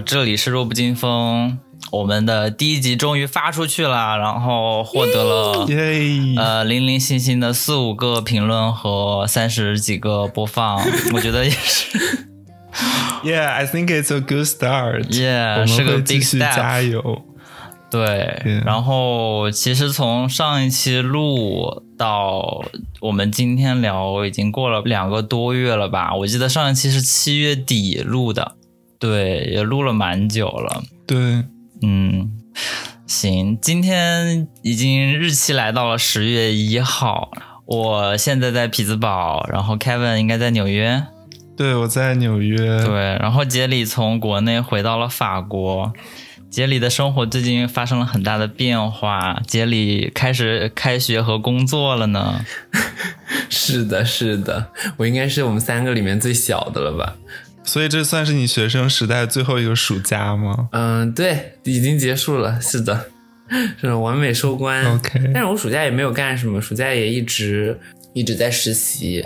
这里是弱不禁风。我们的第一集终于发出去了，然后获得了呃零零星星的四五个评论和三十几个播放，我觉得也是。Yeah，I think it's a good start. Yeah，是个 big step。加油。对，然后其实从上一期录到我们今天聊，已经过了两个多月了吧？我记得上一期是七月底录的，对，也录了蛮久了。对，嗯，行，今天已经日期来到了十月一号，我现在在匹兹堡，然后 Kevin 应该在纽约。对，我在纽约。对，然后杰里从国内回到了法国。杰里的生活最近发生了很大的变化，杰里开始开学和工作了呢。是的，是的，我应该是我们三个里面最小的了吧？所以这算是你学生时代最后一个暑假吗？嗯，对，已经结束了。是的，是完美收官。OK，但是我暑假也没有干什么，暑假也一直一直在实习。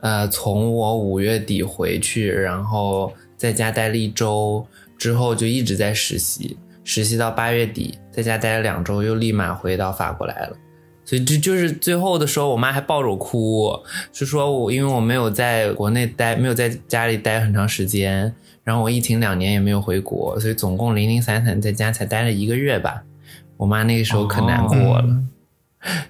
呃，从我五月底回去，然后在家待了一周之后，就一直在实习。实习到八月底，在家待了两周，又立马回到法国来了。所以就就是最后的时候，我妈还抱着我哭，是说我因为我没有在国内待，没有在家里待很长时间，然后我疫情两年也没有回国，所以总共零零散散在家才待了一个月吧。我妈那个时候可难过了，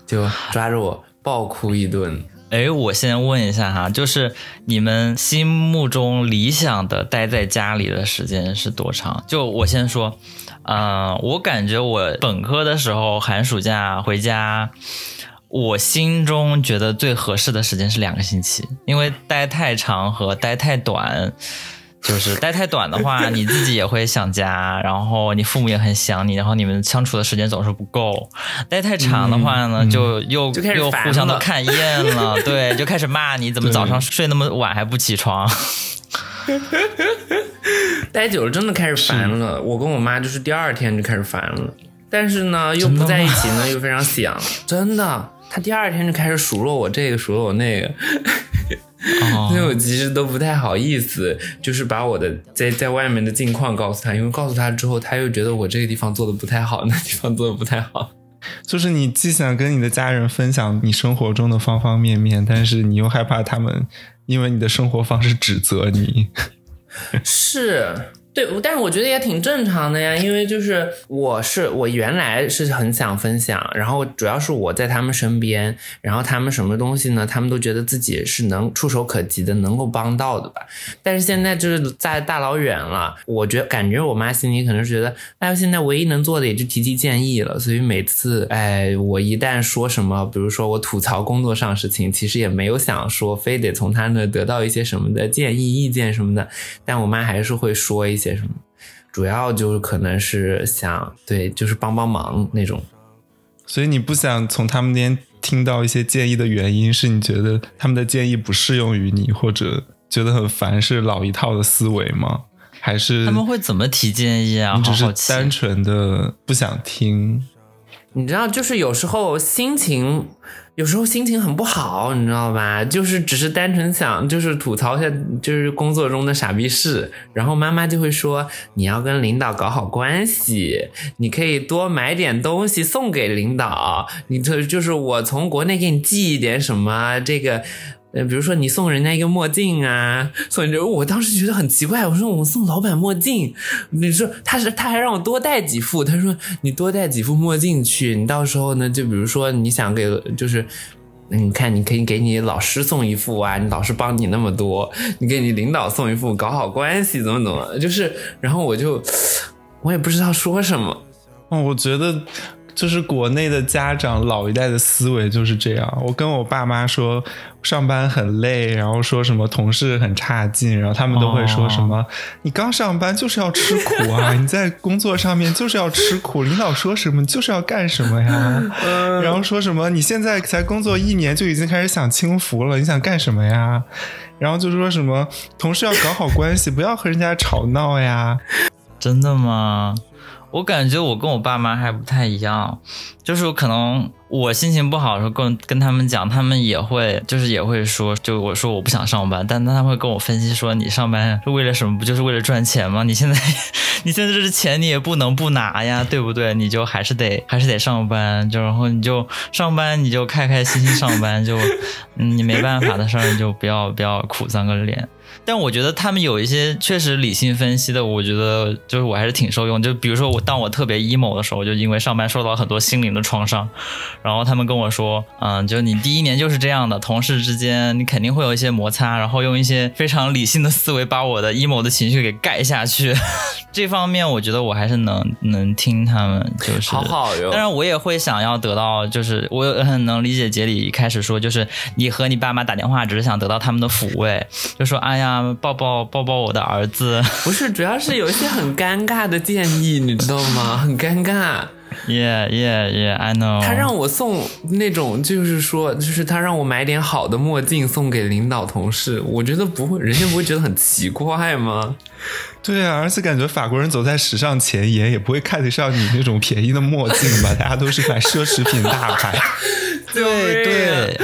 就抓着我暴哭一顿。哎，我先问一下哈，就是你们心目中理想的待在家里的时间是多长？就我先说。嗯，我感觉我本科的时候寒暑假回家，我心中觉得最合适的时间是两个星期，因为待太长和待太短，就是 待太短的话，你自己也会想家，然后你父母也很想你，然后你们相处的时间总是不够；待太长的话呢，就又又互相都看厌了，对，就开始骂你怎么早上睡那么晚还不起床。待久了真的开始烦了，我跟我妈就是第二天就开始烦了，但是呢又不在一起呢又非常想，真的，她第二天就开始数落我这个数落我那个，所以我其实都不太好意思，就是把我的在在外面的近况告诉她，因为告诉她之后，她又觉得我这个地方做的不太好，那地方做的不太好，就是你既想跟你的家人分享你生活中的方方面面，但是你又害怕他们因为你的生活方式指责你。是。对，但是我觉得也挺正常的呀，因为就是我是我原来是很想分享，然后主要是我在他们身边，然后他们什么东西呢，他们都觉得自己是能触手可及的，能够帮到的吧。但是现在就是在大老远了，我觉感觉我妈心里可能觉得，哎，现在唯一能做的也就提提建议了。所以每次，哎，我一旦说什么，比如说我吐槽工作上事情，其实也没有想说非得从他那得到一些什么的建议、意见什么的，但我妈还是会说一。些什么，主要就是可能是想对，就是帮帮忙那种。所以你不想从他们那边听到一些建议的原因，是你觉得他们的建议不适用于你，或者觉得很烦，是老一套的思维吗？还是他们会怎么提建议啊？你只是单纯的不想听。你知道，就是有时候心情。有时候心情很不好，你知道吧？就是只是单纯想，就是吐槽一下，就是工作中的傻逼事。然后妈妈就会说：“你要跟领导搞好关系，你可以多买点东西送给领导。你这就是我从国内给你寄一点什么这个。”呃，比如说你送人家一个墨镜啊，送人家，我当时觉得很奇怪，我说我送老板墨镜，你说他是他还让我多带几副，他说你多带几副墨镜去，你到时候呢，就比如说你想给，就是你看你可以给你老师送一副啊，你老师帮你那么多，你给你领导送一副，搞好关系怎么怎么，就是，然后我就 我也不知道说什么，我觉得。就是国内的家长老一代的思维就是这样。我跟我爸妈说上班很累，然后说什么同事很差劲，然后他们都会说什么：“你刚上班就是要吃苦啊，你在工作上面就是要吃苦，领导说什么就是要干什么呀。”然后说什么：“你现在才工作一年就已经开始享清福了，你想干什么呀？”然后就说什么同事要搞好关系，不要和人家吵闹呀。真的吗？我感觉我跟我爸妈还不太一样，就是可能我心情不好的时候跟跟他们讲，他们也会就是也会说，就我说我不想上班，但他们会跟我分析说，你上班是为了什么？不就是为了赚钱吗？你现在 你现在这钱你也不能不拿呀，对不对？你就还是得还是得上班，就然后你就上班你就开开心心上班，就你没办法的事儿你就不要不要苦丧个脸。但我觉得他们有一些确实理性分析的，我觉得就是我还是挺受用。就比如说我当我特别 emo 的时候，就因为上班受到很多心灵的创伤，然后他们跟我说，嗯，就你第一年就是这样的，同事之间你肯定会有一些摩擦，然后用一些非常理性的思维把我的 emo 的情绪给盖下去。这方面我觉得我还是能能听他们，就是好好哟。当然我也会想要得到，就是我很能理解杰里一开始说，就是你和你爸妈打电话只是想得到他们的抚慰，就说哎呀。抱抱抱抱我的儿子，不是，主要是有一些很尴尬的建议，你知道吗？很尴尬。Yeah, yeah, yeah, I know。他让我送那种，就是说，就是他让我买点好的墨镜送给领导同事，我觉得不会，人家不会觉得很奇怪吗？对啊，而且感觉法国人走在时尚前沿，也不会看得上你那种便宜的墨镜吧？大家都是买奢侈品大牌。对 对。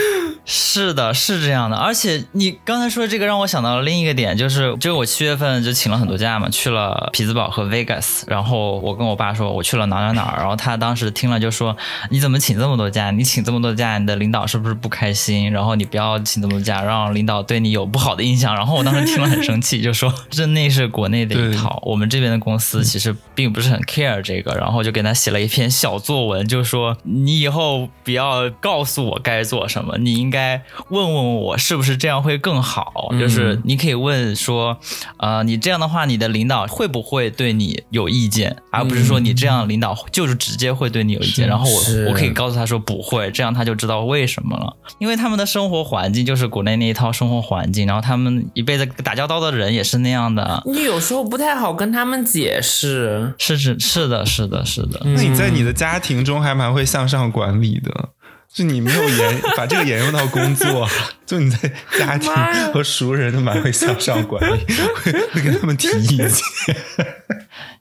是的，是这样的，而且你刚才说的这个让我想到了另一个点，就是就我七月份就请了很多假嘛，去了匹兹堡和 Vegas，然后我跟我爸说我去了哪哪哪儿，然后他当时听了就说你怎么请这么多假？你请这么多假，你的领导是不是不开心？然后你不要请这么多假，让领导对你有不好的印象。然后我当时听了很生气，就说这那是国内的一套，我们这边的公司其实并不是很 care 这个，然后就给他写了一篇小作文，就说你以后不要告诉我该做什么，你应该。该问问我是不是这样会更好？就是你可以问说，呃，你这样的话，你的领导会不会对你有意见？而不是说你这样领导就是直接会对你有意见。然后我我可以告诉他说不会，这样他就知道为什么了。因为他们的生活环境就是国内那一套生活环境，然后他们一辈子打交道的人也是那样的。你有时候不太好跟他们解释。是是是的，是的，是的。那你在你的家庭中还蛮会向上管理的。就你没有沿 把这个沿用到工作，就你在家庭和熟人都蛮会向上管理，会会跟他们提意见。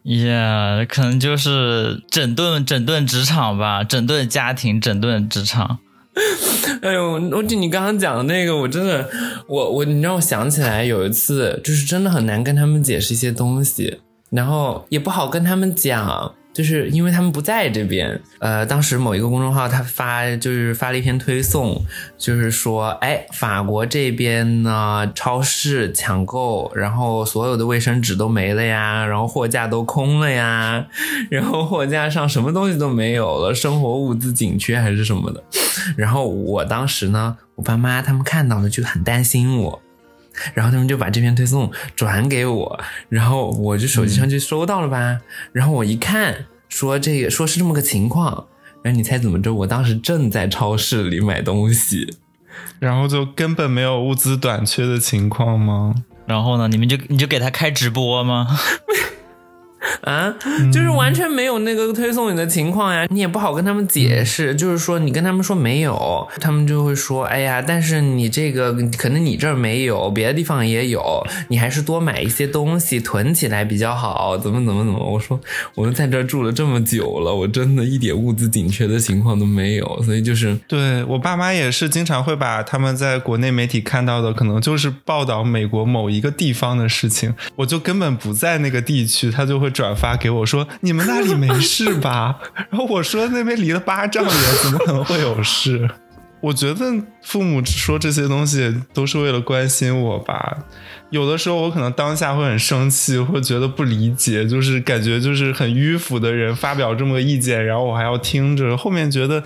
Yeah，可能就是整顿整顿职场吧，整顿家庭，整顿职场。哎呦，我就你刚刚讲的那个，我真的，我我你让我想起来有一次，就是真的很难跟他们解释一些东西，然后也不好跟他们讲。就是因为他们不在这边，呃，当时某一个公众号他发就是发了一篇推送，就是说，哎，法国这边呢，超市抢购，然后所有的卫生纸都没了呀，然后货架都空了呀，然后货架上什么东西都没有了，生活物资紧缺还是什么的。然后我当时呢，我爸妈他们看到了就很担心我。然后他们就把这篇推送转给我，然后我就手机上就收到了吧。然后我一看，说这个说是这么个情况。然后你猜怎么着？我当时正在超市里买东西，然后就根本没有物资短缺的情况吗？然后呢？你们就你就给他开直播吗？啊，就是完全没有那个推送你的情况呀，你也不好跟他们解释。就是说，你跟他们说没有，他们就会说：“哎呀，但是你这个可能你这儿没有，别的地方也有，你还是多买一些东西囤起来比较好。”怎么怎么怎么？我说，我们在这儿住了这么久了，我真的一点物资紧缺的情况都没有。所以就是，对我爸妈也是经常会把他们在国内媒体看到的，可能就是报道美国某一个地方的事情，我就根本不在那个地区，他就会。转发给我说：“你们那里没事吧？” 然后我说：“那边离了八丈远，怎么可能会有事？”我觉得父母说这些东西都是为了关心我吧。有的时候我可能当下会很生气，会觉得不理解，就是感觉就是很迂腐的人发表这么个意见，然后我还要听着。后面觉得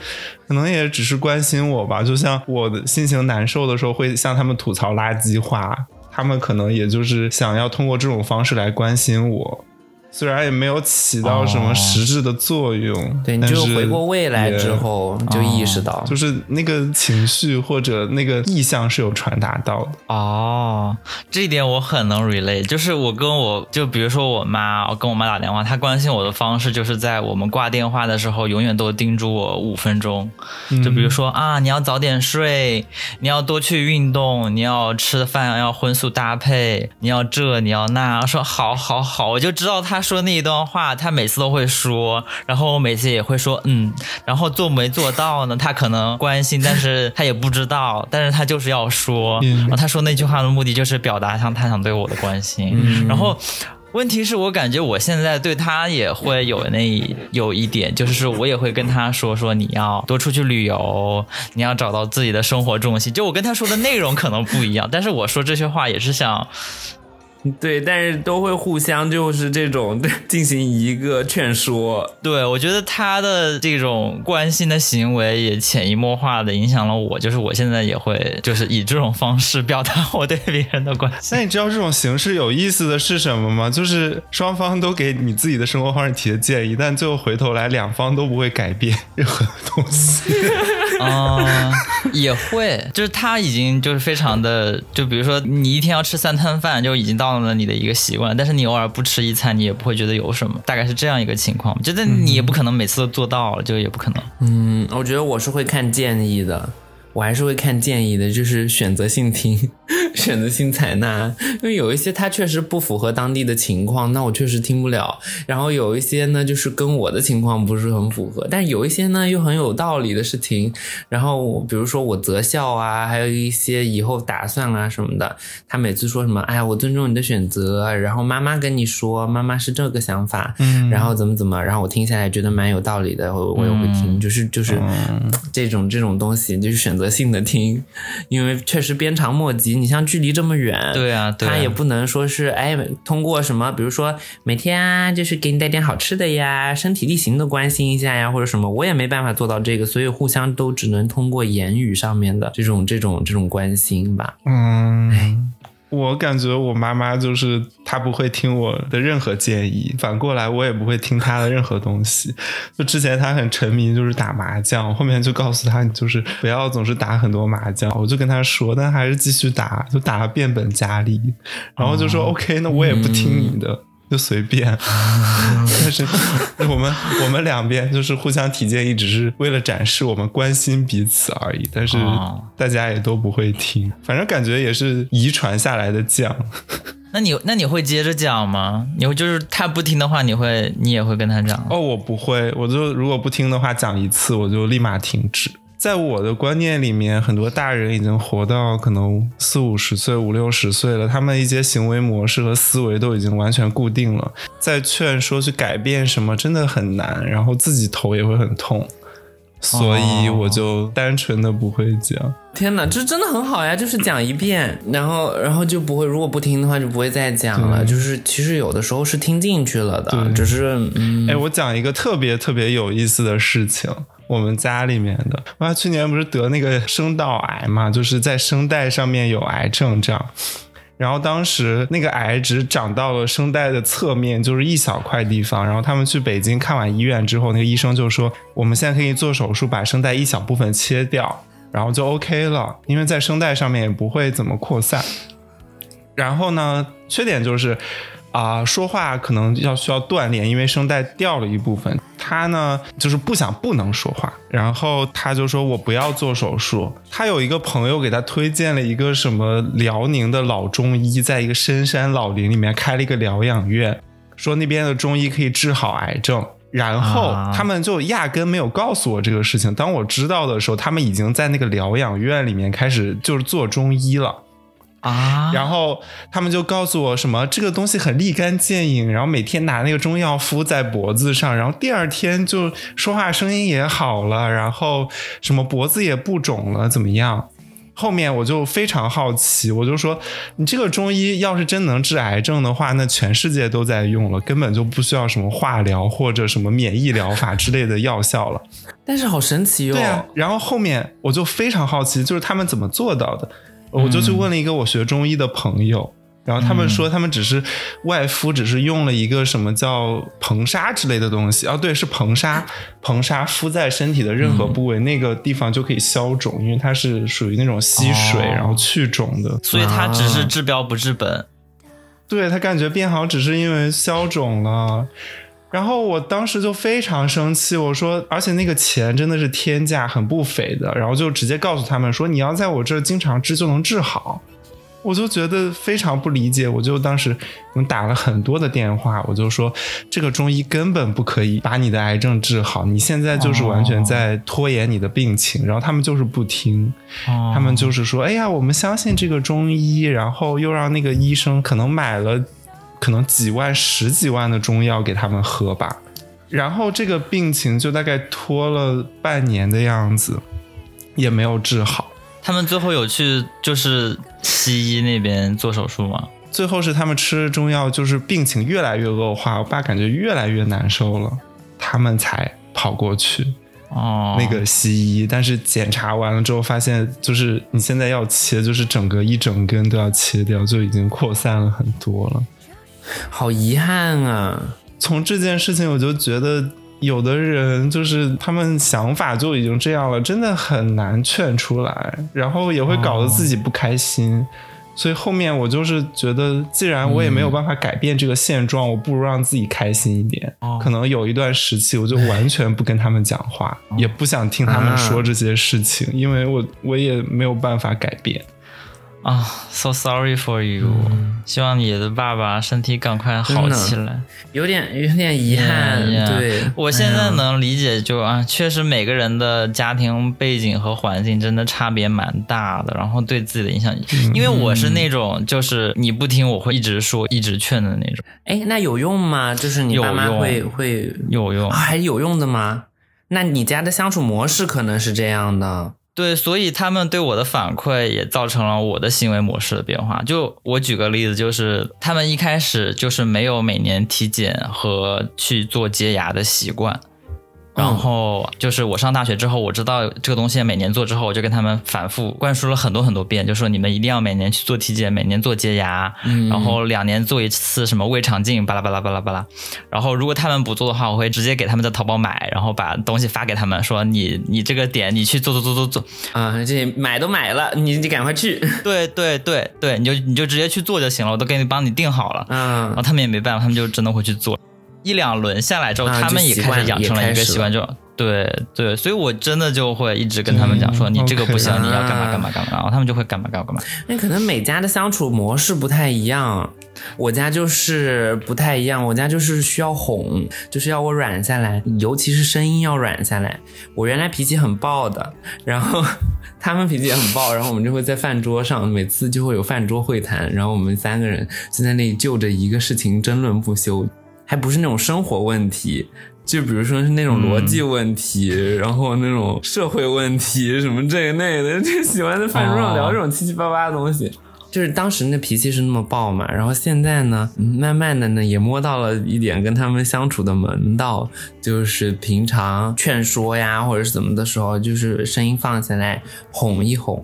可能也只是关心我吧，就像我的心情难受的时候会向他们吐槽垃圾话，他们可能也就是想要通过这种方式来关心我。虽然也没有起到什么实质的作用，对，你就回过味来之后就意识到，就是那个情绪或者那个意向是有传达到的。哦，这一点我很能 relate。就是我跟我就比如说我妈，我跟我妈打电话，她关心我的方式就是在我们挂电话的时候，永远都叮嘱我五分钟。就比如说啊，你要早点睡，你要多去运动，你要吃的饭要荤素搭配，你要这你要那。说好好好，我就知道她。他说那一段话，他每次都会说，然后我每次也会说嗯，然后做没做到呢？他可能关心，但是他也不知道，但是他就是要说。然后他说那句话的目的就是表达像他想对我的关心，然后。问题是我感觉我现在对他也会有那有一点，就是我也会跟他说说你要多出去旅游，你要找到自己的生活重心。就我跟他说的内容可能不一样，但是我说这些话也是想。对，但是都会互相就是这种进行一个劝说。对，我觉得他的这种关心的行为也潜移默化的影响了我，就是我现在也会就是以这种方式表达我对别人的关心。那你知道这种形式有意思的是什么吗？就是双方都给你自己的生活方式提的建议，但最后回头来两方都不会改变任何东西。啊，也会，就是他已经就是非常的，就比如说你一天要吃三餐饭，就已经到。忘了你的一个习惯，但是你偶尔不吃一餐，你也不会觉得有什么，大概是这样一个情况。觉得你也不可能每次都做到了，就也不可能。嗯，我觉得我是会看建议的。我还是会看建议的，就是选择性听，选择性采纳，因为有一些它确实不符合当地的情况，那我确实听不了。然后有一些呢，就是跟我的情况不是很符合，但有一些呢又很有道理的事情。然后比如说我择校啊，还有一些以后打算啊什么的，他每次说什么，哎呀，我尊重你的选择。然后妈妈跟你说，妈妈是这个想法，嗯，然后怎么怎么，然后我听下来觉得蛮有道理的，我我也会听，就是就是这种这种东西，就是选。择性的听，因为确实鞭长莫及。你像距离这么远，对啊，他也不能说是哎，通过什么，比如说每天啊，就是给你带点好吃的呀，身体力行的关心一下呀，或者什么，我也没办法做到这个，所以互相都只能通过言语上面的这种这种这种关心吧。嗯。我感觉我妈妈就是她不会听我的任何建议，反过来我也不会听她的任何东西。就之前她很沉迷就是打麻将，后面就告诉她你就是不要总是打很多麻将。我就跟她说，但还是继续打，就打的变本加厉。然后就说 OK，那我也不听你的。就随便，但是我们我们两边就是互相提建议，只是为了展示我们关心彼此而已。但是大家也都不会听，反正感觉也是遗传下来的犟。那你那你会接着讲吗？你会就是他不听的话，你会你也会跟他讲？哦，我不会，我就如果不听的话，讲一次我就立马停止。在我的观念里面，很多大人已经活到可能四五十岁、五六十岁了，他们一些行为模式和思维都已经完全固定了。再劝说去改变什么，真的很难，然后自己头也会很痛，所以我就单纯的不会讲。天哪，这真的很好呀！就是讲一遍，然后然后就不会，如果不听的话就不会再讲了。就是其实有的时候是听进去了的，只是哎，我讲一个特别特别有意思的事情。我们家里面的，妈去年不是得那个声道癌嘛，就是在声带上面有癌症这样，然后当时那个癌只长到了声带的侧面，就是一小块地方，然后他们去北京看完医院之后，那个医生就说，我们现在可以做手术把声带一小部分切掉，然后就 OK 了，因为在声带上面也不会怎么扩散。然后呢，缺点就是。啊，说话可能要需要锻炼，因为声带掉了一部分。他呢，就是不想不能说话，然后他就说我不要做手术。他有一个朋友给他推荐了一个什么辽宁的老中医，在一个深山老林里面开了一个疗养院，说那边的中医可以治好癌症。然后他们就压根没有告诉我这个事情。当我知道的时候，他们已经在那个疗养院里面开始就是做中医了。啊，然后他们就告诉我什么这个东西很立竿见影，然后每天拿那个中药敷在脖子上，然后第二天就说话声音也好了，然后什么脖子也不肿了，怎么样？后面我就非常好奇，我就说你这个中医要是真能治癌症的话，那全世界都在用了，根本就不需要什么化疗或者什么免疫疗法之类的药效了。但是好神奇哟！对啊，然后后面我就非常好奇，就是他们怎么做到的。我就去问了一个我学中医的朋友，然后他们说他们只是外敷，只是用了一个什么叫硼砂之类的东西，啊，对，是硼砂，硼砂敷在身体的任何部位，那个地方就可以消肿，因为它是属于那种吸水然后去肿的，所以它只是治标不治本。对他感觉变好只是因为消肿了。然后我当时就非常生气，我说，而且那个钱真的是天价，很不菲的。然后就直接告诉他们说，你要在我这儿经常治就能治好。我就觉得非常不理解，我就当时我打了很多的电话，我就说这个中医根本不可以把你的癌症治好，你现在就是完全在拖延你的病情，然后他们就是不听，他们就是说，哎呀，我们相信这个中医，然后又让那个医生可能买了可能几万、十几万的中药给他们喝吧，然后这个病情就大概拖了半年的样子，也没有治好。他们最后有去就是西医那边做手术吗？最后是他们吃中药，就是病情越来越恶化，我爸感觉越来越难受了，他们才跑过去哦，那个西医。但是检查完了之后，发现就是你现在要切，就是整个一整根都要切掉，就已经扩散了很多了。好遗憾啊！从这件事情，我就觉得有的人就是他们想法就已经这样了，真的很难劝出来，然后也会搞得自己不开心。所以后面我就是觉得，既然我也没有办法改变这个现状，我不如让自己开心一点。可能有一段时期，我就完全不跟他们讲话，也不想听他们说这些事情，因为我我也没有办法改变。啊，so sorry for you。希望你的爸爸身体赶快好起来。有点有点遗憾，对我现在能理解，就啊，确实每个人的家庭背景和环境真的差别蛮大的，然后对自己的影响，因为我是那种就是你不听我会一直说一直劝的那种。哎，那有用吗？就是你爸妈会会有用，还有用的吗？那你家的相处模式可能是这样的。对，所以他们对我的反馈也造成了我的行为模式的变化。就我举个例子，就是他们一开始就是没有每年体检和去做洁牙的习惯。然后就是我上大学之后，我知道这个东西每年做之后，我就跟他们反复灌输了很多很多遍，就说你们一定要每年去做体检，每年做洁牙，然后两年做一次什么胃肠镜，巴拉巴拉巴拉巴拉。然后如果他们不做的话，我会直接给他们在淘宝买，然后把东西发给他们，说你你这个点你去做做做做做啊，这买都买了，你你赶快去。对对对对，你就你就直接去做就行了，我都给你帮你定好了。嗯，然后他们也没办法，他们就真的会去做。一两轮下来之后，他们也开始养成了一个习惯，就对对，所以我真的就会一直跟他们讲说，你这个不行，你要干嘛干嘛干嘛，然后他们就会干嘛干嘛干嘛。那可能每家的相处模式不太一样，我家就是不太一样，我家就是需要哄，就是要我软下来，尤其是声音要软下来。我原来脾气很暴的，然后 他们脾气也很暴，然后我们就会在饭桌上，每次就会有饭桌会谈，然后我们三个人就在那里就着一个事情争论不休。还不是那种生活问题，就比如说是那种逻辑问题，然后那种社会问题，什么这个那的，就喜欢在饭桌上聊这种七七八八的东西。就是当时那脾气是那么暴嘛，然后现在呢，慢慢的呢也摸到了一点跟他们相处的门道，就是平常劝说呀或者是怎么的时候，就是声音放下来哄一哄。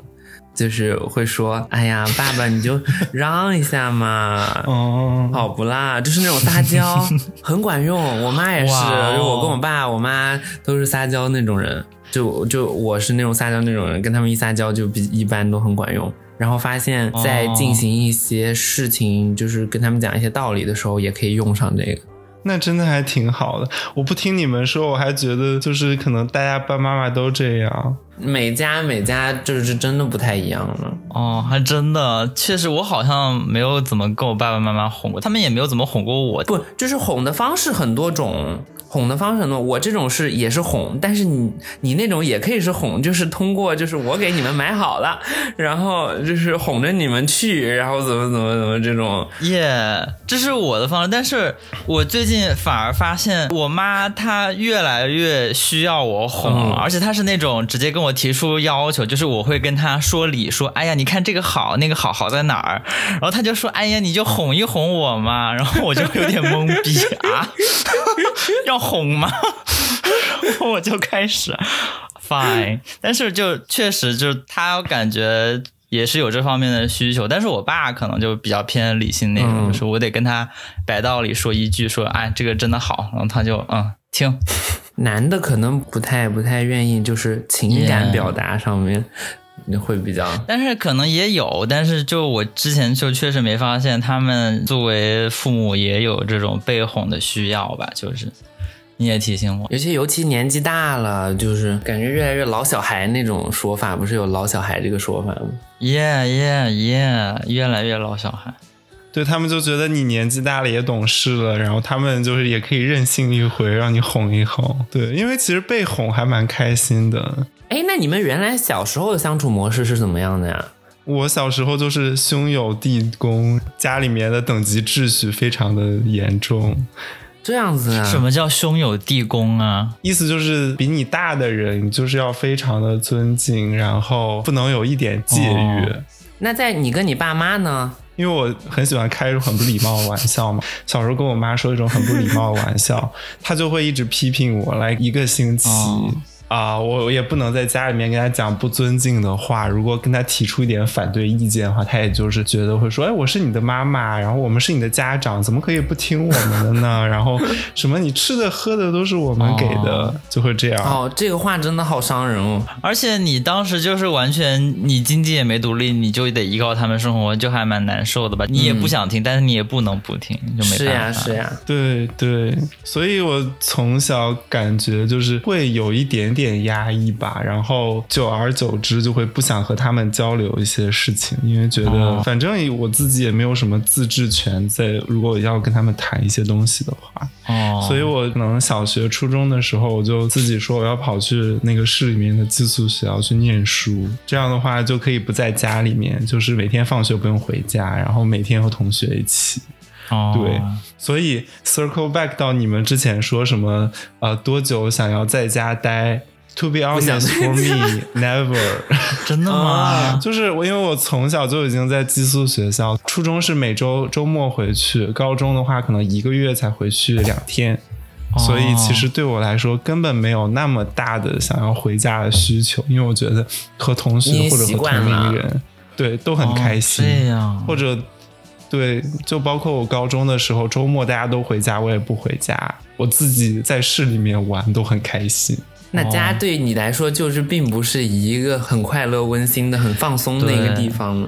就是会说，哎呀，爸爸你就让一下嘛，哦，好不啦？就是那种撒娇，很管用。我妈也是，就我跟我爸、我妈都是撒娇那种人。就就我是那种撒娇那种人，跟他们一撒娇就比一般都很管用。然后发现，在进行一些事情，就是跟他们讲一些道理的时候，也可以用上这个。那真的还挺好的。我不听你们说，我还觉得就是可能大家爸爸妈妈都这样。每家每家就是真的不太一样了。哦，还真的，确实我好像没有怎么跟我爸爸妈妈哄过，他们也没有怎么哄过我。不，就是哄的方式很多种。哄的方式呢？我这种是也是哄，但是你你那种也可以是哄，就是通过就是我给你们买好了，然后就是哄着你们去，然后怎么怎么怎么这种。耶，这是我的方式，但是我最近反而发现我妈她越来越需要我哄，而且她是那种直接跟我提出要求，就是我会跟她说理，说哎呀你看这个好，那个好好在哪儿，然后她就说哎呀你就哄一哄我嘛，然后我就有点懵逼啊，要。哄吗？我就开始 fine，但是就确实就是他感觉也是有这方面的需求，但是我爸可能就比较偏理性那种，就是我得跟他摆道理说一句，说哎这个真的好，然后他就嗯听。男的可能不太不太愿意，就是情感表达上面你会比较，但是可能也有，但是就我之前就确实没发现他们作为父母也有这种被哄的需要吧，就是。你也提醒我，尤其尤其年纪大了，就是感觉越来越老小孩那种说法，不是有老小孩这个说法吗？耶耶耶，越来越老小孩。对他们就觉得你年纪大了也懂事了，然后他们就是也可以任性一回，让你哄一哄。对，因为其实被哄还蛮开心的。哎，那你们原来小时候的相处模式是怎么样的呀？我小时候就是兄友弟恭，家里面的等级秩序非常的严重。这样子啊？什么叫兄友弟恭啊？意思就是比你大的人就是要非常的尊敬，然后不能有一点介意。那在你跟你爸妈呢？因为我很喜欢开一种很不礼貌的玩笑嘛，小时候跟我妈说一种很不礼貌的玩笑，她就会一直批评我，来一个星期。啊，我也不能在家里面跟他讲不尊敬的话。如果跟他提出一点反对意见的话，他也就是觉得会说：“哎，我是你的妈妈，然后我们是你的家长，怎么可以不听我们的呢？” 然后什么你吃的喝的都是我们给的，就会这样。哦，这个话真的好伤人哦。而且你当时就是完全你经济也没独立，你就得依靠他们生活，就还蛮难受的吧？你也不想听，但是你也不能不听，就没办法。是呀，是呀。对对，所以我从小感觉就是会有一点。点压抑吧，然后久而久之就会不想和他们交流一些事情，因为觉得反正我自己也没有什么自治权，在如果要跟他们谈一些东西的话，哦，所以我可能小学、初中的时候，我就自己说我要跑去那个市里面的寄宿学校去念书，这样的话就可以不在家里面，就是每天放学不用回家，然后每天和同学一起。哦，对，所以 circle back 到你们之前说什么呃多久想要在家待？To be honest for me, never。真的吗？就是我，因为我从小就已经在寄宿学校，初中是每周周末回去，高中的话可能一个月才回去两天，所以其实对我来说根本没有那么大的想要回家的需求，因为我觉得和同学或者和同龄人对都很开心，这样或者。对，就包括我高中的时候，周末大家都回家，我也不回家，我自己在市里面玩都很开心。那家对你来说就是并不是一个很快乐、温馨的、很放松的一个地方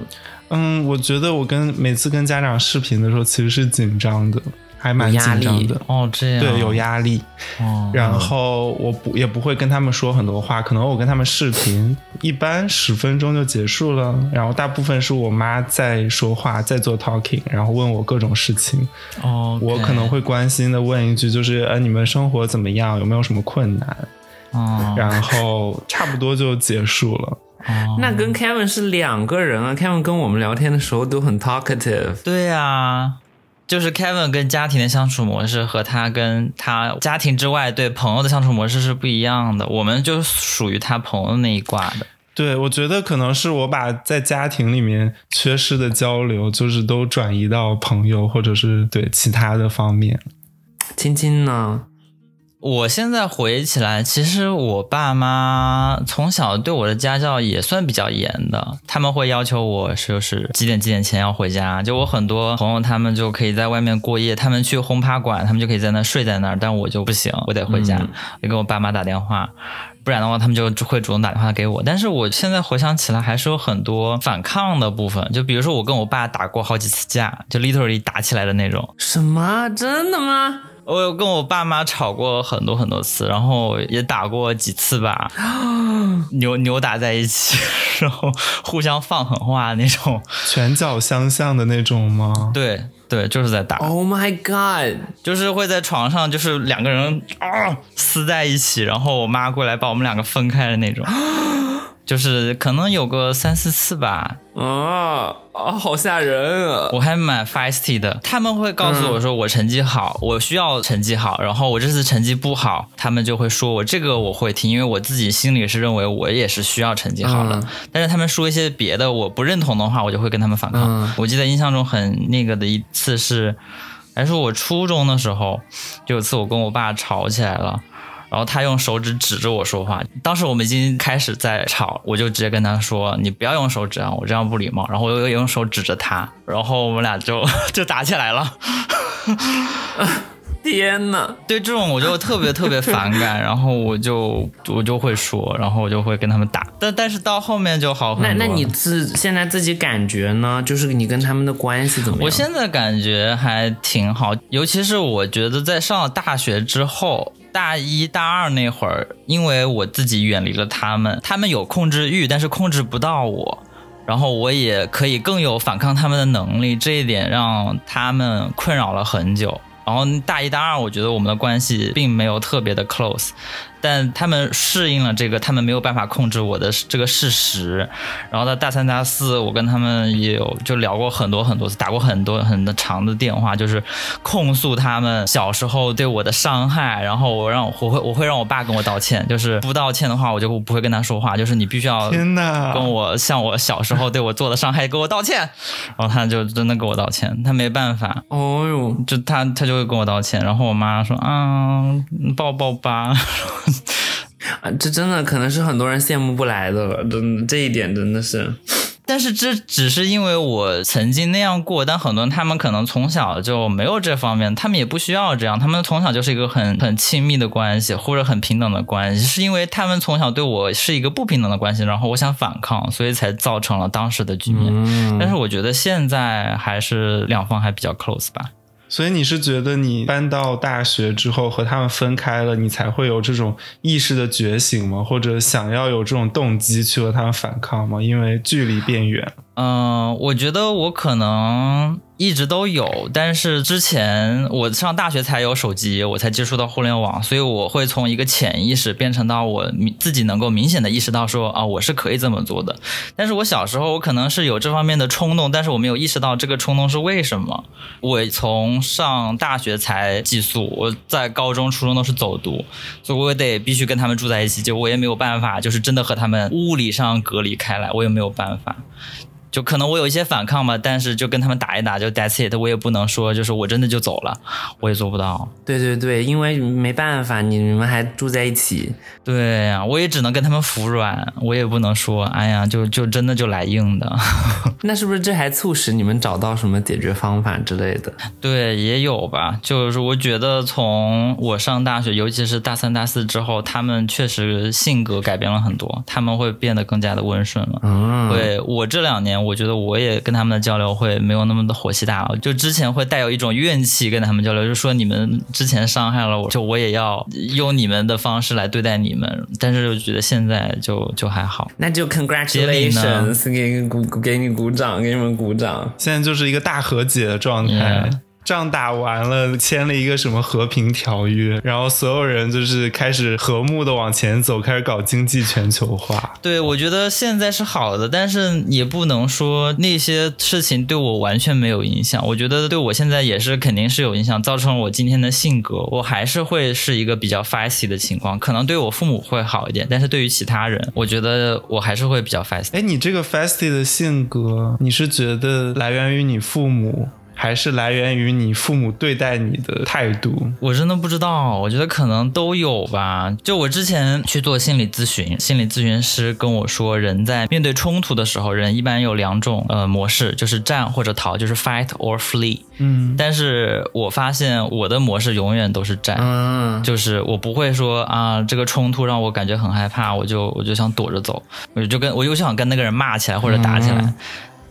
嗯，我觉得我跟每次跟家长视频的时候，其实是紧张的。还蛮紧张的哦，这样。对有压力，哦，然后我不也不会跟他们说很多话，可能我跟他们视频一般十分钟就结束了，然后大部分是我妈在说话，在做 talking，然后问我各种事情，哦，我可能会关心的问一句，就是呃你们生活怎么样，有没有什么困难，哦，然后差不多就结束了，哦，那跟 Kevin 是两个人啊，Kevin 跟我们聊天的时候都很 talkative，对啊。就是 Kevin 跟家庭的相处模式和他跟他家庭之外对朋友的相处模式是不一样的，我们就属于他朋友那一挂的。对，我觉得可能是我把在家庭里面缺失的交流，就是都转移到朋友或者是对其他的方面。青青呢？我现在回忆起来，其实我爸妈从小对我的家教也算比较严的。他们会要求我就是几点几点前要回家。就我很多朋友，他们就可以在外面过夜，他们去轰趴馆，他们就可以在那睡在那儿，但我就不行，我得回家，得给我爸妈打电话，不然的话他们就会主动打电话给我。但是我现在回想起来，还是有很多反抗的部分。就比如说我跟我爸打过好几次架，就 literally 打起来的那种。什么？真的吗？我有跟我爸妈吵过很多很多次，然后也打过几次吧，扭扭打在一起，然后互相放狠话那种，拳脚相向的那种吗？对对，就是在打。Oh my god！就是会在床上，就是两个人啊撕在一起，然后我妈过来把我们两个分开的那种。就是可能有个三四次吧，啊啊，好吓人啊！我还蛮 feisty 的，他们会告诉我说我成绩好，我需要成绩好，然后我这次成绩不好，他们就会说我这个我会听，因为我自己心里是认为我也是需要成绩好的，但是他们说一些别的我不认同的话，我就会跟他们反抗。我记得印象中很那个的一次是，还是我初中的时候，就有次我跟我爸吵起来了。然后他用手指指着我说话，当时我们已经开始在吵，我就直接跟他说：“你不要用手指啊，我这样不礼貌。”然后我又用手指着他，然后我们俩就 就打起来了。天呐，对这种我就特别特别反感，然后我就我就会说，然后我就会跟他们打。但但是到后面就好很多。那那你自现在自己感觉呢？就是你跟他们的关系怎么样？我现在感觉还挺好，尤其是我觉得在上了大学之后。大一大二那会儿，因为我自己远离了他们，他们有控制欲，但是控制不到我。然后我也可以更有反抗他们的能力，这一点让他们困扰了很久。然后大一大二，我觉得我们的关系并没有特别的 close。但他们适应了这个，他们没有办法控制我的这个事实。然后到大三、大四，我跟他们也有就聊过很多很多次，打过很多很多长的电话，就是控诉他们小时候对我的伤害。然后我让我会我会让我爸跟我道歉，就是不道歉的话，我就不会跟他说话。就是你必须要天呐，跟我向我小时候对我做的伤害给我道歉。然后他就真的给我道歉，他没办法。哦哟，就他他就会跟我道歉。然后我妈说啊，抱抱吧。啊，这真的可能是很多人羡慕不来的了，真的这一点真的是。但是这只是因为我曾经那样过，但很多人他们可能从小就没有这方面，他们也不需要这样，他们从小就是一个很很亲密的关系或者很平等的关系，是因为他们从小对我是一个不平等的关系，然后我想反抗，所以才造成了当时的局面。但是我觉得现在还是两方还比较 close 吧。所以你是觉得你搬到大学之后和他们分开了，你才会有这种意识的觉醒吗？或者想要有这种动机去和他们反抗吗？因为距离变远。嗯，我觉得我可能一直都有，但是之前我上大学才有手机，我才接触到互联网，所以我会从一个潜意识变成到我自己能够明显的意识到说啊，我是可以这么做的。但是我小时候我可能是有这方面的冲动，但是我没有意识到这个冲动是为什么。我从上大学才寄宿，我在高中、初中都是走读，所以我得必须跟他们住在一起，就我也没有办法，就是真的和他们物理上隔离开来，我也没有办法。就可能我有一些反抗吧，但是就跟他们打一打就 that's it，我也不能说就是我真的就走了，我也做不到。对对对，因为没办法，你们还住在一起。对呀，我也只能跟他们服软，我也不能说，哎呀，就就真的就来硬的。那是不是这还促使你们找到什么解决方法之类的？对，也有吧。就是我觉得从我上大学，尤其是大三、大四之后，他们确实性格改变了很多，他们会变得更加的温顺了。嗯，对我这两年。我觉得我也跟他们的交流会没有那么的火气大了，就之前会带有一种怨气跟他们交流，就说你们之前伤害了我，就我也要用你们的方式来对待你们。但是我觉得现在就就还好，那就 congratulations，给鼓给你鼓掌，给你们鼓掌。现在就是一个大和解的状态。仗打完了，签了一个什么和平条约，然后所有人就是开始和睦的往前走，开始搞经济全球化。对，我觉得现在是好的，但是也不能说那些事情对我完全没有影响。我觉得对我现在也是肯定是有影响，造成我今天的性格。我还是会是一个比较 fussy 的情况，可能对我父母会好一点，但是对于其他人，我觉得我还是会比较 fussy。哎，你这个 fussy 的性格，你是觉得来源于你父母？还是来源于你父母对待你的态度，我真的不知道。我觉得可能都有吧。就我之前去做心理咨询，心理咨询师跟我说，人在面对冲突的时候，人一般有两种呃模式，就是战或者逃，就是 fight or flee。嗯，但是我发现我的模式永远都是战，嗯，就是我不会说啊，这个冲突让我感觉很害怕，我就我就想躲着走，我就跟我又想跟那个人骂起来或者打起来。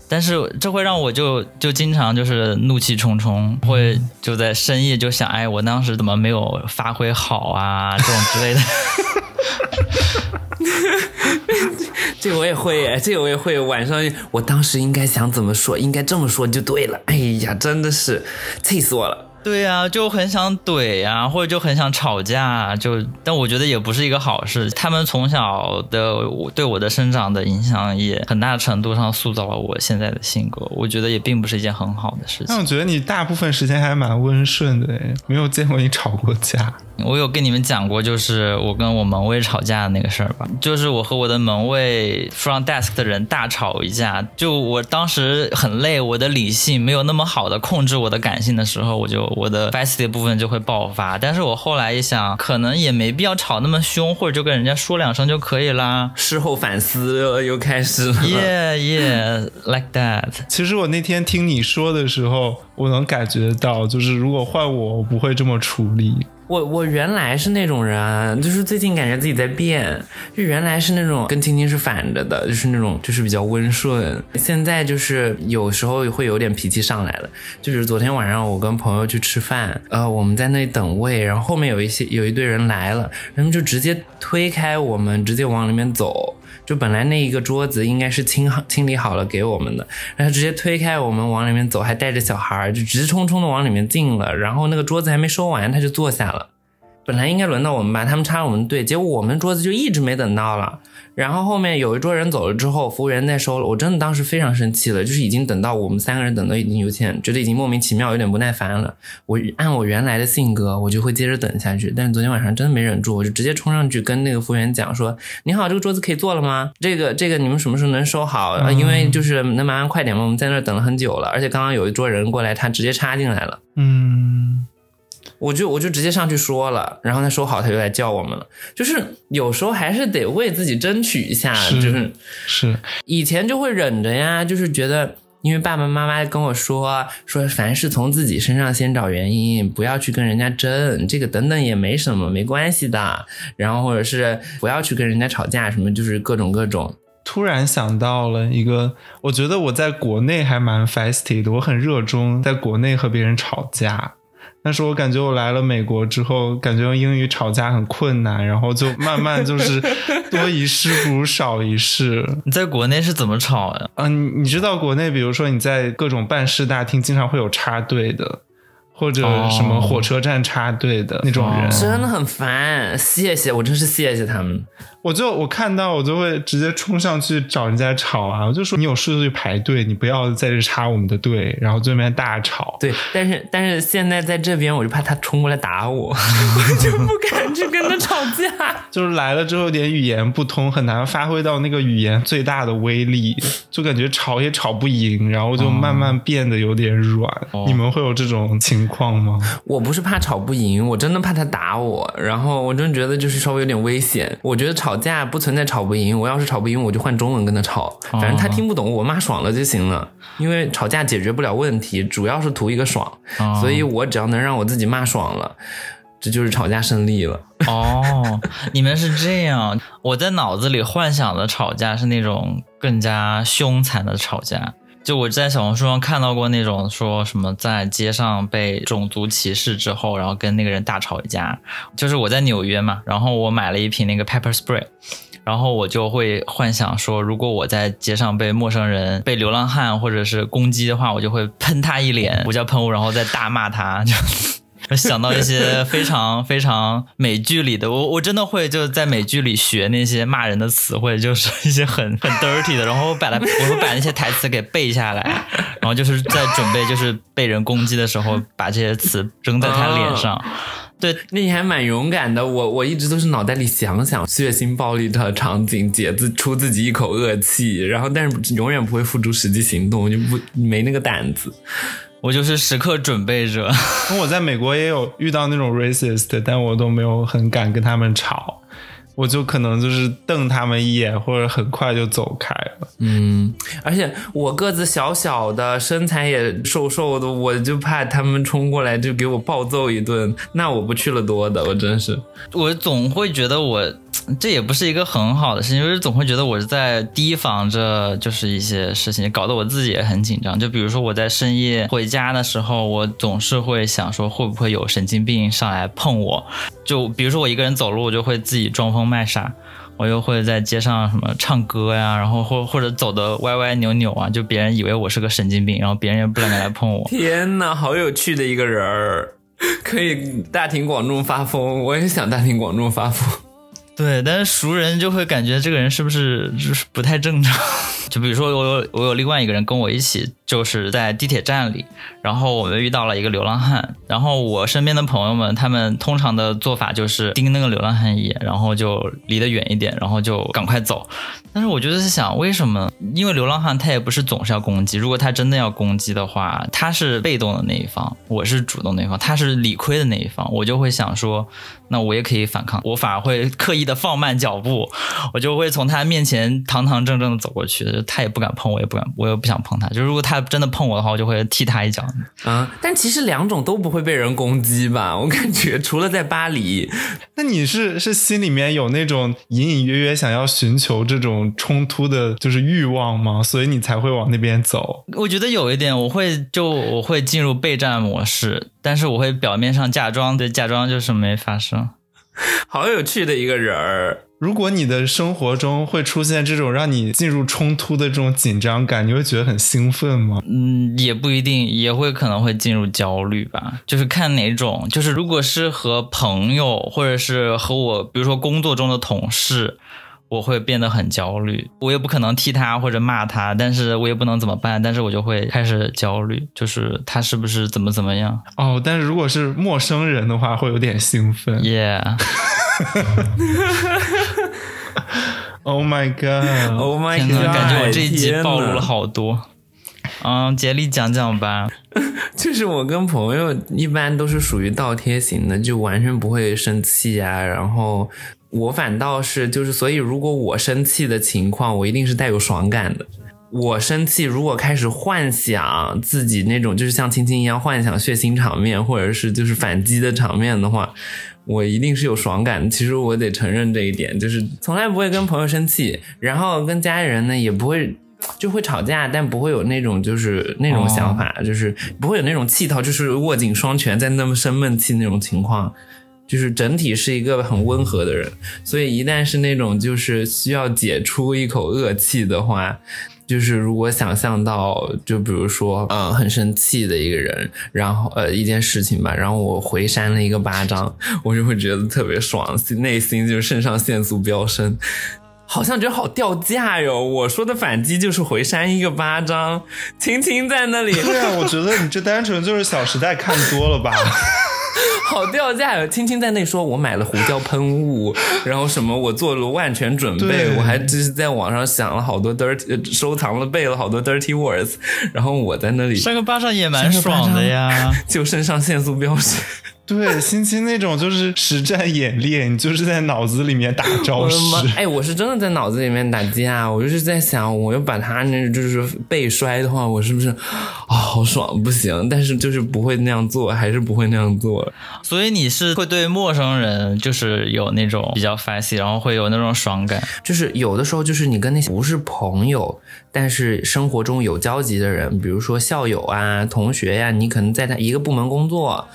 但是这会让我就就经常就是怒气冲冲，会就在深夜就想，哎，我当时怎么没有发挥好啊，这种之类的。这个我也会，这个我也会。晚上我当时应该想怎么说，应该这么说就对了。哎呀，真的是气死我了。对呀，就很想怼呀，或者就很想吵架，就但我觉得也不是一个好事。他们从小的对我的生长的影响，也很大程度上塑造了我现在的性格。我觉得也并不是一件很好的事情。但我觉得你大部分时间还蛮温顺的，没有见过你吵过架。我有跟你们讲过，就是我跟我门卫吵架的那个事儿吧。就是我和我的门卫 front desk 的人大吵一架。就我当时很累，我的理性没有那么好的控制我的感性的时候，我就我的 feisty 的部分就会爆发。但是我后来一想，可能也没必要吵那么凶，或者就跟人家说两声就可以啦。事后反思又开始了。Yeah, yeah, like that。其实我那天听你说的时候，我能感觉到，就是如果换我，我不会这么处理。我我原来是那种人，就是最近感觉自己在变，就原来是那种跟青青是反着的，就是那种就是比较温顺，现在就是有时候会有点脾气上来了。就比如昨天晚上我跟朋友去吃饭，呃，我们在那里等位，然后后面有一些有一堆人来了，他们就直接推开我们，直接往里面走。就本来那一个桌子应该是清好清理好了给我们的，然后直接推开我们往里面走，还带着小孩儿，就直冲冲的往里面进了。然后那个桌子还没收完，他就坐下了。本来应该轮到我们吧，他们插了我们队，结果我们桌子就一直没等到了。然后后面有一桌人走了之后，服务员再收了，我真的当时非常生气了，就是已经等到我们三个人等的已经有点觉得已经莫名其妙，有点不耐烦了。我按我原来的性格，我就会接着等下去，但是昨天晚上真的没忍住，我就直接冲上去跟那个服务员讲说：“你好，这个桌子可以坐了吗？这个这个你们什么时候能收好？因为就是能麻烦快点吗？我们在那儿等了很久了，而且刚刚有一桌人过来，他直接插进来了。”嗯。我就我就直接上去说了，然后他说好，他就来叫我们了。就是有时候还是得为自己争取一下，就是是以前就会忍着呀，就是觉得因为爸爸妈妈跟我说说，凡事从自己身上先找原因，不要去跟人家争，这个等等也没什么，没关系的。然后或者是不要去跟人家吵架，什么就是各种各种。突然想到了一个，我觉得我在国内还蛮 feisty 的，我很热衷在国内和别人吵架。但是我感觉我来了美国之后，感觉用英语吵架很困难，然后就慢慢就是 多一事不如少一事。你在国内是怎么吵呀？嗯，你知道国内，比如说你在各种办事大厅，经常会有插队的。或者什么火车站插队的那种人，真的很烦。谢谢，我真是谢谢他们。我就我看到我就会直接冲上去找人家吵啊！我就说你有事就去排队，你不要在这插我们的队，然后对面大吵。对，但是但是现在在这边，我就怕他冲过来打我，我就不敢去跟他吵架。就是来了之后有点语言不通，很难发挥到那个语言最大的威力，就感觉吵也吵不赢，然后就慢慢变得有点软。你们会有这种情？况吗？我不是怕吵不赢，我真的怕他打我。然后我真的觉得就是稍微有点危险。我觉得吵架不存在吵不赢，我要是吵不赢，我就换中文跟他吵，反正他听不懂，我骂爽了就行了。因为吵架解决不了问题，主要是图一个爽，所以我只要能让我自己骂爽了，这就是吵架胜利了。哦，你们是这样，我在脑子里幻想的吵架是那种更加凶残的吵架。就我在小红书上看到过那种说什么在街上被种族歧视之后，然后跟那个人大吵一架。就是我在纽约嘛，然后我买了一瓶那个 pepper spray，然后我就会幻想说，如果我在街上被陌生人、被流浪汉或者是攻击的话，我就会喷他一脸胡椒喷雾，然后再大骂他。就想到一些非常非常美剧里的，我我真的会就在美剧里学那些骂人的词汇，就是一些很很 dirty 的，然后我把它我会把那些台词给背下来，然后就是在准备就是被人攻击的时候，把这些词扔在他脸上。对，那你还蛮勇敢的。我我一直都是脑袋里想想血腥暴力的场景，解自出自己一口恶气，然后但是永远不会付诸实际行动，就不没那个胆子。我就是时刻准备着。我在美国也有遇到那种 racist，但我都没有很敢跟他们吵，我就可能就是瞪他们一眼，或者很快就走开了。嗯，而且我个子小小的，身材也瘦瘦的，我就怕他们冲过来就给我暴揍一顿，那我不去了多的，我真是。我总会觉得我。这也不是一个很好的事情，就是总会觉得我是在提防着，就是一些事情，搞得我自己也很紧张。就比如说我在深夜回家的时候，我总是会想说，会不会有神经病上来碰我？就比如说我一个人走路，我就会自己装疯卖傻，我又会在街上什么唱歌呀，然后或或者走的歪歪扭扭啊，就别人以为我是个神经病，然后别人也不敢来碰我。天哪，好有趣的一个人儿，可以大庭广众发疯，我也想大庭广众发疯。对，但是熟人就会感觉这个人是不是就是不太正常？就比如说我有我有另外一个人跟我一起，就是在地铁站里，然后我们遇到了一个流浪汉，然后我身边的朋友们他们通常的做法就是盯那个流浪汉一眼，然后就离得远一点，然后就赶快走。但是我就在想，为什么？因为流浪汉他也不是总是要攻击，如果他真的要攻击的话，他是被动的那一方，我是主动那一方，他是理亏的那一方，我就会想说，那我也可以反抗，我反而会刻意的放慢脚步，我就会从他面前堂堂正正的走过去。他也不敢碰我，也不敢，我也不想碰他。就如果他真的碰我的话，我就会踢他一脚。啊，但其实两种都不会被人攻击吧？我感觉除了在巴黎，那你是是心里面有那种隐隐约约想要寻求这种冲突的，就是欲望吗？所以你才会往那边走？我觉得有一点，我会就我会进入备战模式，但是我会表面上假装对，假装就是没发生。好有趣的一个人儿。如果你的生活中会出现这种让你进入冲突的这种紧张感，你会觉得很兴奋吗？嗯，也不一定，也会可能会进入焦虑吧。就是看哪种，就是如果是和朋友，或者是和我，比如说工作中的同事，我会变得很焦虑。我也不可能踢他或者骂他，但是我也不能怎么办，但是我就会开始焦虑，就是他是不是怎么怎么样？哦，但是如果是陌生人的话，会有点兴奋。Yeah，Oh my god！Oh my god！呐，感觉我这一集暴露了好多。嗯，竭力讲讲吧。就是我跟朋友一般都是属于倒贴型的，就完全不会生气啊。然后我反倒是就是，所以如果我生气的情况，我一定是带有爽感的。我生气，如果开始幻想自己那种就是像青青一样幻想血腥场面，或者是就是反击的场面的话，我一定是有爽感的。其实我得承认这一点，就是从来不会跟朋友生气，然后跟家里人呢也不会。就会吵架，但不会有那种就是那种想法，就是不会有那种气头，就是握紧双拳在那么生闷气那种情况。就是整体是一个很温和的人，所以一旦是那种就是需要解出一口恶气的话，就是如果想象到，就比如说，嗯，很生气的一个人，然后呃一件事情吧，然后我回扇了一个巴掌，我就会觉得特别爽，内心就是肾上腺素飙升。好像觉得好掉价哟！我说的反击就是回扇一个巴掌，青青在那里，对啊，我觉得你这单纯就是《小时代》看多了吧？好掉价呀！青青在那说，我买了胡椒喷雾，然后什么，我做了万全准备，我还就是在网上想了好多 dirty，呃收藏了背了好多 dirty words，然后我在那里上个巴掌也蛮爽的呀。就肾上腺素飙升。对，星期那种就是实战演练，你就是在脑子里面打招我的妈！式。哎，我是真的在脑子里面打架，我就是在想，我要把他那就是背摔的话，我是不是啊、好爽？不行，但是就是不会那样做，还是不会那样做。所以你是会对陌生人就是有那种比较 fancy，然后会有那种爽感。就是有的时候，就是你跟那些不是朋友，但是生活中有交集的人，比如说校友啊、同学呀、你可能在他一个部门工作，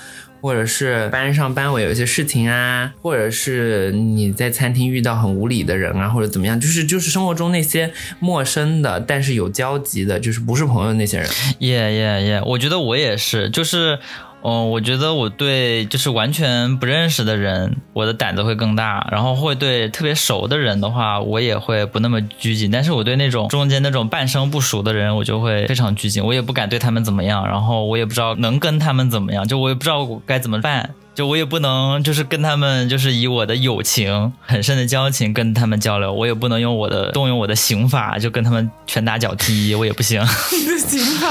或者是班上班委有一些事情啊，或者是你在餐厅遇到很无理的人啊，或者怎么样，就是就是生活中那些陌生的，但是有交集的，就是不是朋友那些人。耶耶耶！我觉得我也是，就是，嗯、我觉得我对就是完全不认识的人，我的胆子会更大，然后会对特别熟的人的话，我也会不那么拘谨。但是我对那种中间那种半生不熟的人，我就会非常拘谨，我也不敢对他们怎么样，然后我也不知道能跟他们怎么样，就我也不知道该怎么办。就我也不能就是跟他们就是以我的友情很深的交情跟他们交流，我也不能用我的动用我的刑法就跟他们拳打脚踢，我也不行。你的刑法，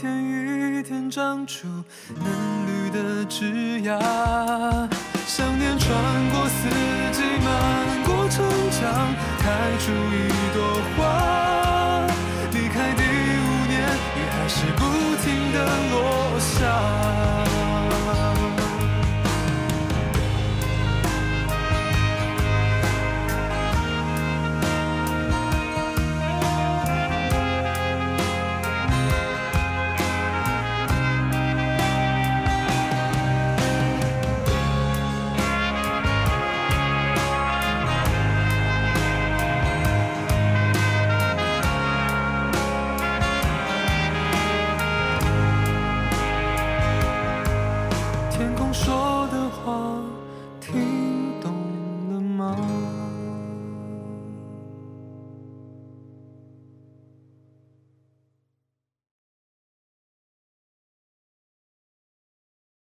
一天一天长出嫩绿的枝芽，想念穿过四季，漫过城墙，开出一朵花。离开第五年，雨还是不停的落。